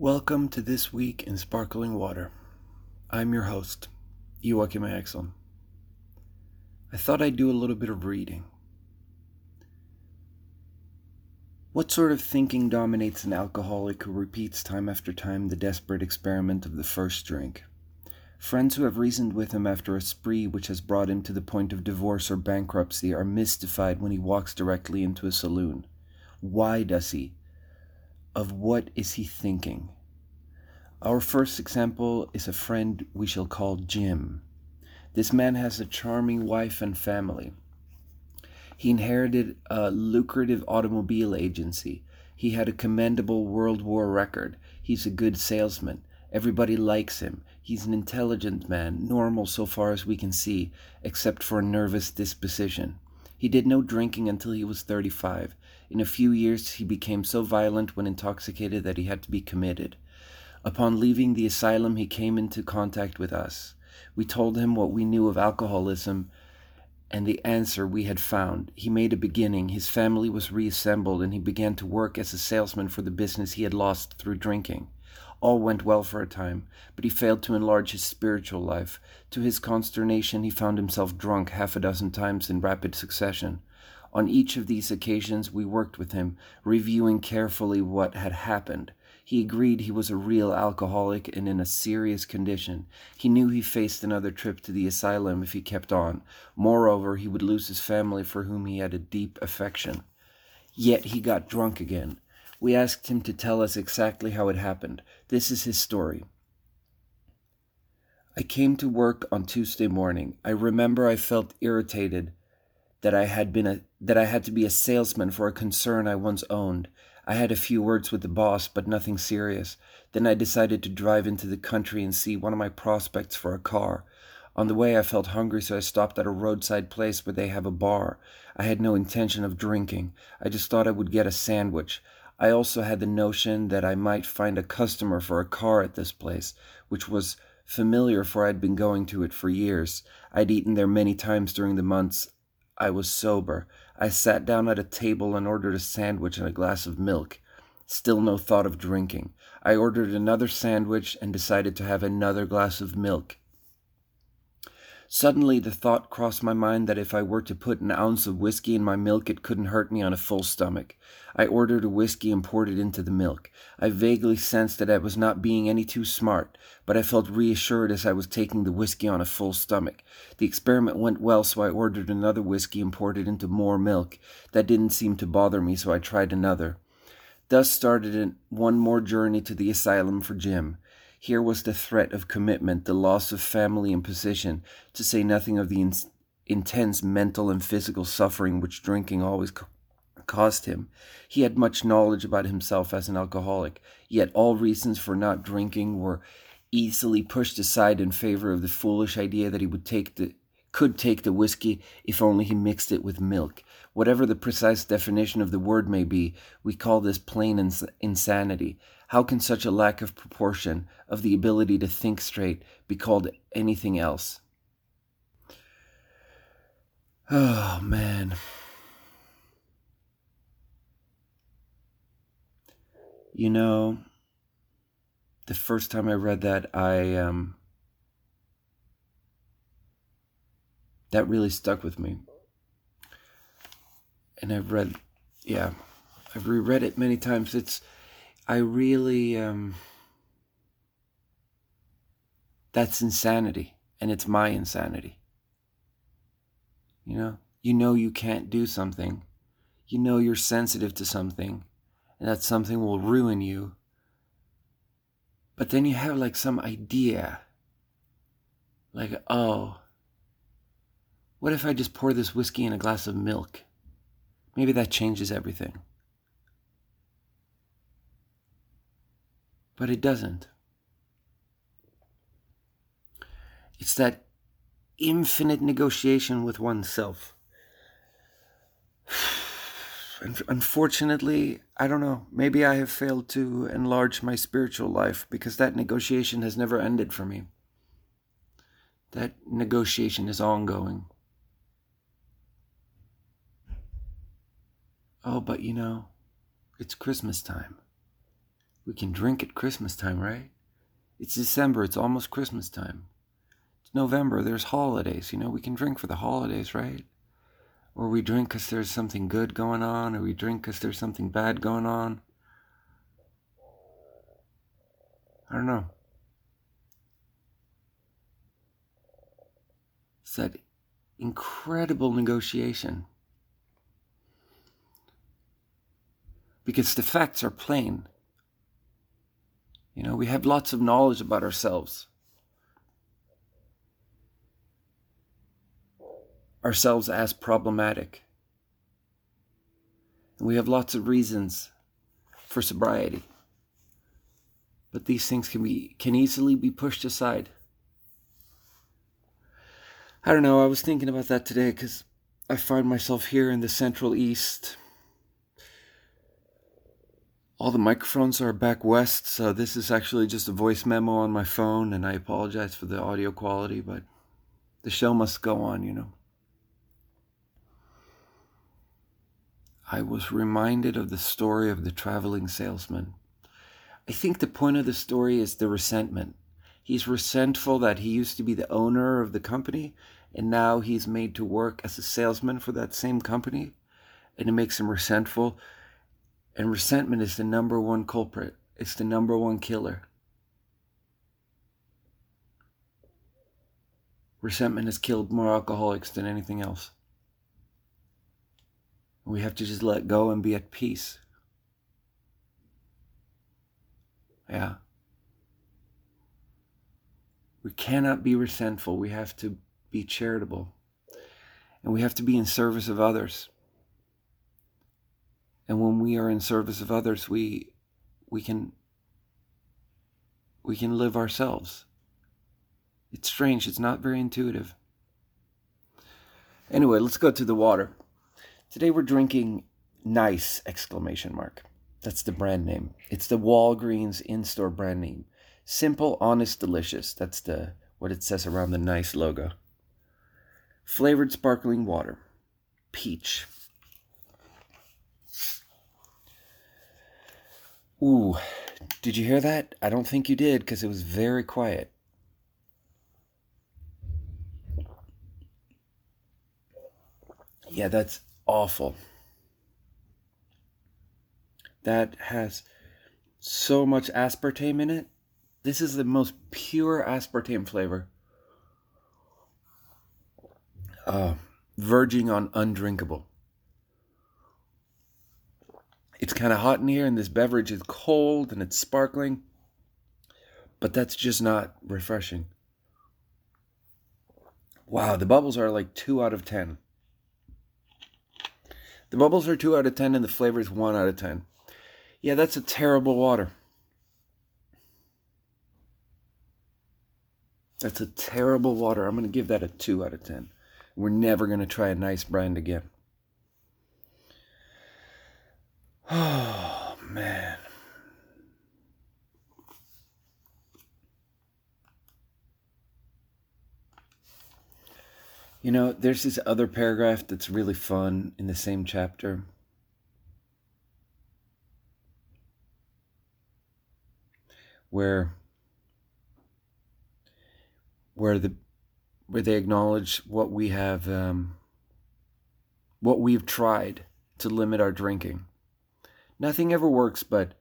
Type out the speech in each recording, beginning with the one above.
Welcome to This Week in Sparkling Water. I'm your host, Joachim Axel. I thought I'd do a little bit of reading. What sort of thinking dominates an alcoholic who repeats time after time the desperate experiment of the first drink? Friends who have reasoned with him after a spree which has brought him to the point of divorce or bankruptcy are mystified when he walks directly into a saloon. Why does he? Of what is he thinking. Our first example is a friend we shall call Jim. This man has a charming wife and family. He inherited a lucrative automobile agency. He had a commendable World War record. He's a good salesman. Everybody likes him. He's an intelligent man, normal so far as we can see, except for a nervous disposition. He did no drinking until he was 35. In a few years, he became so violent when intoxicated that he had to be committed. Upon leaving the asylum, he came into contact with us. We told him what we knew of alcoholism and the answer we had found. He made a beginning. His family was reassembled, and he began to work as a salesman for the business he had lost through drinking. All went well for a time, but he failed to enlarge his spiritual life. To his consternation, he found himself drunk half a dozen times in rapid succession. On each of these occasions, we worked with him, reviewing carefully what had happened. He agreed he was a real alcoholic and in a serious condition. He knew he faced another trip to the asylum if he kept on. Moreover, he would lose his family for whom he had a deep affection. Yet he got drunk again. We asked him to tell us exactly how it happened. This is his story. I came to work on Tuesday morning. I remember I felt irritated that I had been a that I had to be a salesman for a concern I once owned. I had a few words with the boss, but nothing serious. Then I decided to drive into the country and see one of my prospects for a car. On the way, I felt hungry, so I stopped at a roadside place where they have a bar. I had no intention of drinking. I just thought I would get a sandwich. I also had the notion that I might find a customer for a car at this place, which was familiar for I'd been going to it for years. I'd eaten there many times during the months I was sober. I sat down at a table and ordered a sandwich and a glass of milk. Still no thought of drinking. I ordered another sandwich and decided to have another glass of milk. Suddenly, the thought crossed my mind that if I were to put an ounce of whiskey in my milk, it couldn't hurt me on a full stomach. I ordered a whiskey and poured it into the milk. I vaguely sensed that I was not being any too smart, but I felt reassured as I was taking the whiskey on a full stomach. The experiment went well, so I ordered another whiskey and poured it into more milk. That didn't seem to bother me, so I tried another. Thus started one more journey to the asylum for Jim. Here was the threat of commitment, the loss of family and position, to say nothing of the in- intense mental and physical suffering which drinking always co- caused him. He had much knowledge about himself as an alcoholic, yet all reasons for not drinking were easily pushed aside in favor of the foolish idea that he would take the could take the whiskey if only he mixed it with milk. Whatever the precise definition of the word may be, we call this plain ins- insanity. How can such a lack of proportion, of the ability to think straight, be called anything else? Oh, man. You know, the first time I read that, I, um, that really stuck with me. And I've read, yeah, I've reread it many times. It's, I really, um, that's insanity, and it's my insanity. You know, you know you can't do something, you know you're sensitive to something, and that something will ruin you. But then you have like some idea, like, oh, what if I just pour this whiskey in a glass of milk? Maybe that changes everything. But it doesn't. It's that infinite negotiation with oneself. Unfortunately, I don't know, maybe I have failed to enlarge my spiritual life because that negotiation has never ended for me. That negotiation is ongoing. Oh, but you know, it's Christmas time. We can drink at Christmas time, right? It's December, it's almost Christmas time. It's November, there's holidays. You know, we can drink for the holidays, right? Or we drink because there's something good going on, or we drink because there's something bad going on. I don't know. It's that incredible negotiation. Because the facts are plain. You know, we have lots of knowledge about ourselves. Ourselves as problematic. And we have lots of reasons for sobriety. But these things can be can easily be pushed aside. I don't know, I was thinking about that today because I find myself here in the Central East. All the microphones are back west, so this is actually just a voice memo on my phone, and I apologize for the audio quality, but the show must go on, you know. I was reminded of the story of the traveling salesman. I think the point of the story is the resentment. He's resentful that he used to be the owner of the company and now he's made to work as a salesman for that same company and it makes him resentful. And resentment is the number one culprit, it's the number one killer. Resentment has killed more alcoholics than anything else. We have to just let go and be at peace. Yeah. We cannot be resentful. We have to be charitable. And we have to be in service of others. And when we are in service of others, we we can we can live ourselves. It's strange, it's not very intuitive. Anyway, let's go to the water. Today we're drinking nice exclamation mark. That's the brand name. It's the Walgreens in-store brand name. Simple, honest, delicious. That's the what it says around the nice logo. Flavored sparkling water. Peach. Ooh, did you hear that? I don't think you did because it was very quiet. Yeah, that's awful. That has so much aspartame in it. This is the most pure aspartame flavor. Uh, verging on undrinkable. It's kind of hot in here, and this beverage is cold and it's sparkling, but that's just not refreshing. Wow, the bubbles are like 2 out of 10. The bubbles are 2 out of 10, and the flavor is 1 out of 10. Yeah, that's a terrible water. That's a terrible water. I'm going to give that a 2 out of 10. We're never going to try a nice brand again. Oh, man. You know, there's this other paragraph that's really fun in the same chapter. Where where the where they acknowledge what we have um, what we've tried to limit our drinking. Nothing ever works, but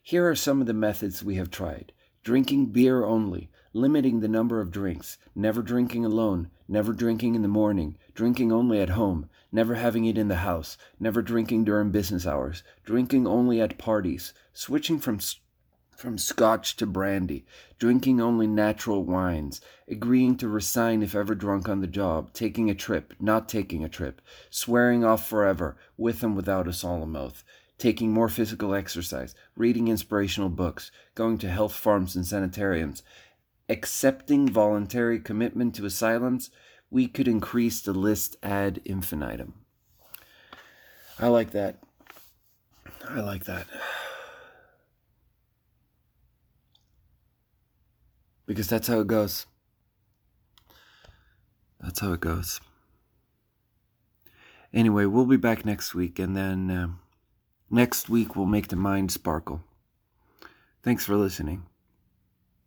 here are some of the methods we have tried. Drinking beer only, limiting the number of drinks, never drinking alone, never drinking in the morning, drinking only at home, never having it in the house, never drinking during business hours, drinking only at parties, switching from from scotch to brandy, drinking only natural wines, agreeing to resign if ever drunk on the job, taking a trip, not taking a trip, swearing off forever, with and without a solemn oath, taking more physical exercise, reading inspirational books, going to health farms and sanitariums, accepting voluntary commitment to asylums, we could increase the list ad infinitum. I like that. I like that. because that's how it goes. That's how it goes. Anyway, we'll be back next week, and then uh, next week we'll make the mind sparkle. Thanks for listening.